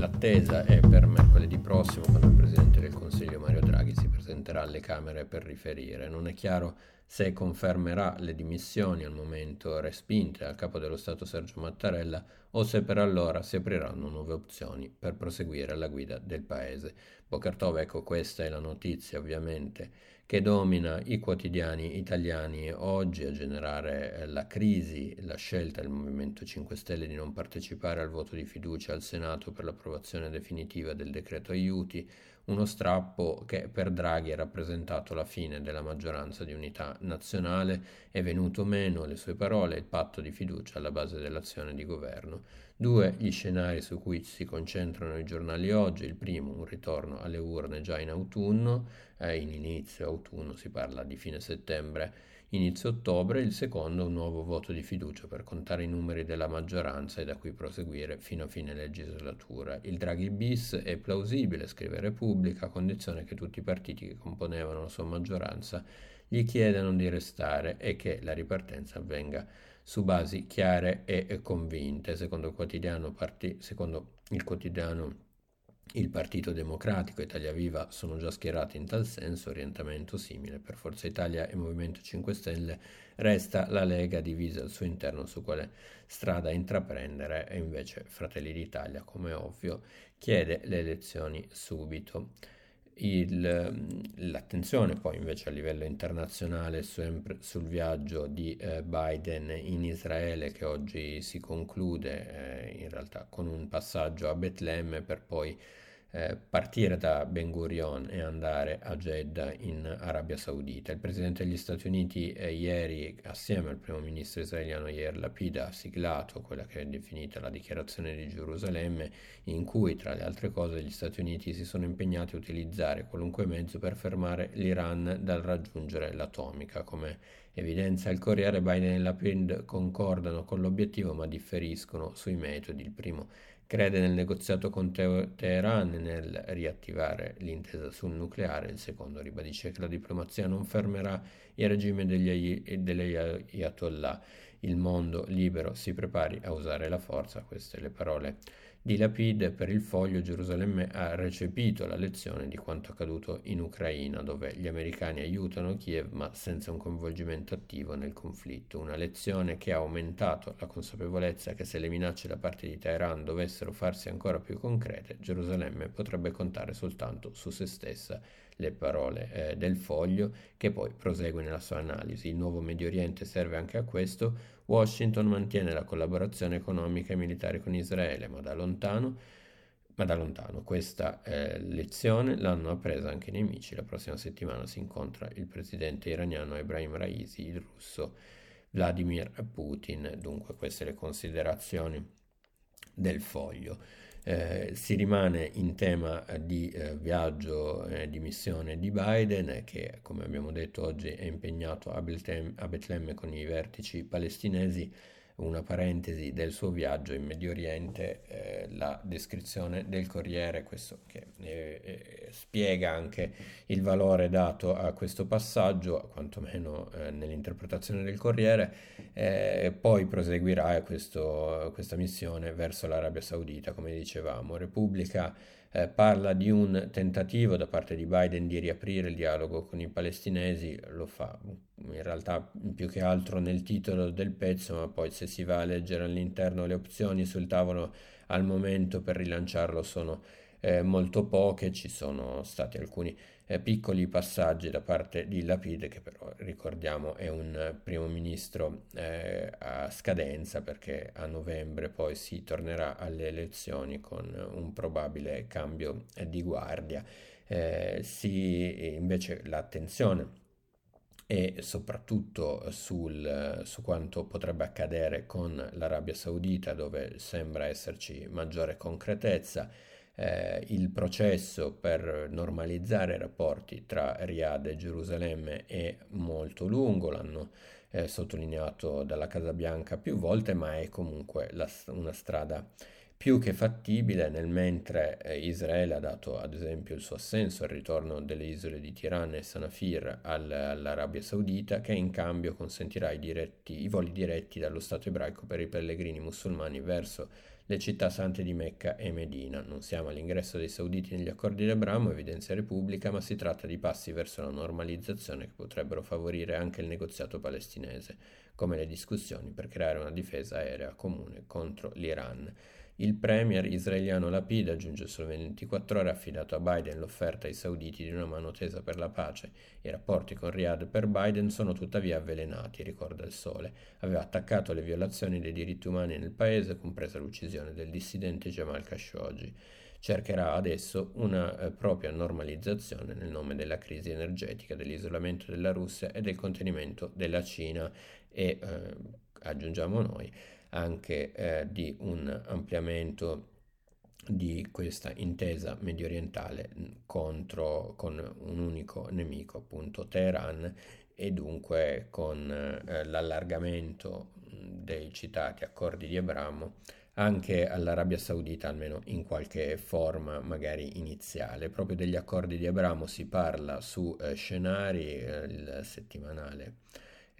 L'attesa è per mercoledì prossimo quando il Presidente del Consiglio Mario Draghi si presenterà alle Camere per riferire. Non è chiaro se confermerà le dimissioni al momento respinte al capo dello Stato Sergio Mattarella o se per allora si apriranno nuove opzioni per proseguire alla guida del Paese. Bocartov, ecco questa è la notizia ovviamente che domina i quotidiani italiani oggi a generare eh, la crisi, la scelta del Movimento 5 Stelle di non partecipare al voto di fiducia al Senato per l'approvazione definitiva del decreto aiuti, uno strappo che per Draghi ha rappresentato la fine della maggioranza di unità nazionale, è venuto meno, le sue parole, il patto di fiducia alla base dell'azione di governo. Due, gli scenari su cui si concentrano i giornali oggi, il primo un ritorno alle urne già in autunno, eh, in inizio autunno si parla di fine settembre, inizio ottobre, il secondo un nuovo voto di fiducia per contare i numeri della maggioranza e da qui proseguire fino a fine legislatura. Il Draghi bis è plausibile, scrive Repubblica, a condizione che tutti i partiti che componevano la sua maggioranza gli chiedano di restare e che la ripartenza avvenga su basi chiare e convinte. Secondo il quotidiano, parti- secondo il, quotidiano il Partito Democratico e Italia Viva sono già schierati in tal senso, orientamento simile. Per Forza Italia e Movimento 5 Stelle resta la Lega divisa al suo interno su quale strada intraprendere e invece Fratelli d'Italia, come ovvio, chiede le elezioni subito. Il, l'attenzione poi invece a livello internazionale sempre sul viaggio di eh, Biden in Israele che oggi si conclude eh, in realtà con un passaggio a Betlemme per poi eh, partire da Ben Gurion e andare a Jeddah in Arabia Saudita. Il presidente degli Stati Uniti eh, ieri, assieme al primo ministro israeliano Yair Lapid, ha siglato quella che è definita la dichiarazione di Gerusalemme, in cui, tra le altre cose, gli Stati Uniti si sono impegnati a utilizzare qualunque mezzo per fermare l'Iran dal raggiungere l'atomica. Come evidenzia il Corriere, Biden e Lapid concordano con l'obiettivo ma differiscono sui metodi. Il primo crede nel negoziato con Teheran nel riattivare l'intesa sul nucleare, il secondo ribadisce che la diplomazia non fermerà il regime degli, degli ayatollah. Il mondo libero si prepari a usare la forza, queste le parole di Lapid per il foglio Gerusalemme ha recepito la lezione di quanto accaduto in Ucraina, dove gli americani aiutano Kiev ma senza un coinvolgimento attivo nel conflitto. Una lezione che ha aumentato la consapevolezza che se le minacce da parte di Teheran dovessero farsi ancora più concrete, Gerusalemme potrebbe contare soltanto su se stessa le parole eh, del foglio, che poi prosegue nella sua analisi. Il nuovo Medio Oriente serve anche a questo. Washington mantiene la collaborazione economica e militare con Israele, ma da lontano, ma da lontano. Questa eh, lezione l'hanno appresa anche i nemici. La prossima settimana si incontra il presidente iraniano Ebrahim Raisi, il russo Vladimir Putin. Dunque queste le considerazioni del foglio. Eh, si rimane in tema di eh, viaggio eh, di missione di Biden che come abbiamo detto oggi è impegnato a, Betlemme, a Betlemme con i vertici palestinesi una parentesi del suo viaggio in Medio Oriente, eh, la descrizione del Corriere, questo che eh, eh, spiega anche il valore dato a questo passaggio, quantomeno eh, nell'interpretazione del Corriere, eh, poi proseguirà questo, questa missione verso l'Arabia Saudita, come dicevamo. Repubblica eh, parla di un tentativo da parte di Biden di riaprire il dialogo con i palestinesi, lo fa in realtà più che altro nel titolo del pezzo, ma poi se si va a leggere all'interno le opzioni sul tavolo al momento per rilanciarlo sono eh, molto poche, ci sono stati alcuni eh, piccoli passaggi da parte di Lapid, che però ricordiamo è un primo ministro eh, a scadenza perché a novembre poi si tornerà alle elezioni con un probabile cambio di guardia. Eh, si, invece l'attenzione e soprattutto sul, su quanto potrebbe accadere con l'Arabia Saudita dove sembra esserci maggiore concretezza eh, il processo per normalizzare i rapporti tra Riyadh e Gerusalemme è molto lungo, l'hanno eh, sottolineato dalla Casa Bianca più volte, ma è comunque la, una strada più che fattibile, nel mentre eh, Israele ha dato ad esempio il suo assenso al ritorno delle isole di Tiran e Sanafir al, all'Arabia Saudita, che in cambio consentirà i, diretti, i voli diretti dallo Stato ebraico per i pellegrini musulmani verso le città sante di Mecca e Medina. Non siamo all'ingresso dei sauditi negli accordi di Abramo, evidenzia Repubblica, ma si tratta di passi verso la normalizzazione che potrebbero favorire anche il negoziato palestinese, come le discussioni per creare una difesa aerea comune contro l'Iran. Il premier israeliano Lapid aggiunge solo 24 ore affidato a Biden l'offerta ai sauditi di una mano tesa per la pace. I rapporti con Riyadh per Biden sono tuttavia avvelenati, ricorda il Sole. Aveva attaccato le violazioni dei diritti umani nel paese, compresa l'uccisione del dissidente Jamal Khashoggi. Cercherà adesso una eh, propria normalizzazione nel nome della crisi energetica, dell'isolamento della Russia e del contenimento della Cina e, eh, aggiungiamo noi, anche eh, di un ampliamento di questa intesa medio orientale contro, con un unico nemico, appunto Teheran, e dunque con eh, l'allargamento dei citati accordi di Abramo anche all'Arabia Saudita, almeno in qualche forma magari iniziale. Proprio degli accordi di Abramo si parla su eh, scenari, eh, il settimanale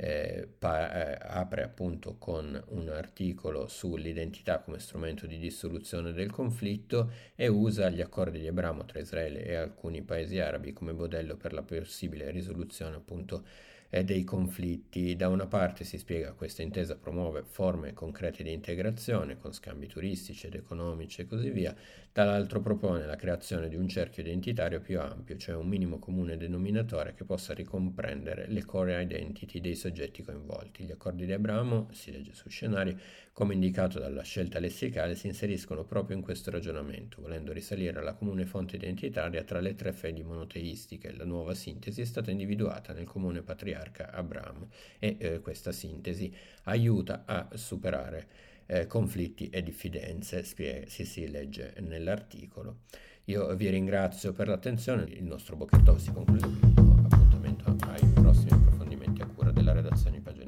eh, pa- eh, apre appunto con un articolo sull'identità come strumento di dissoluzione del conflitto e usa gli accordi di Abramo tra Israele e alcuni paesi arabi come modello per la possibile risoluzione appunto e dei conflitti. Da una parte si spiega questa intesa promuove forme concrete di integrazione con scambi turistici ed economici e così via, dall'altro propone la creazione di un cerchio identitario più ampio, cioè un minimo comune denominatore che possa ricomprendere le core identity dei soggetti coinvolti. Gli accordi di Abramo, si legge su scenari, come indicato dalla scelta lessicale, si inseriscono proprio in questo ragionamento, volendo risalire alla comune fonte identitaria tra le tre fedi monoteistiche. La nuova sintesi è stata individuata nel comune patriarca Abramo e eh, questa sintesi aiuta a superare eh, conflitti e diffidenze, spie- si, si legge nell'articolo. Io vi ringrazio per l'attenzione, il nostro bocchetto si conclude, appuntamento ai prossimi approfondimenti a cura della redazione Pagina.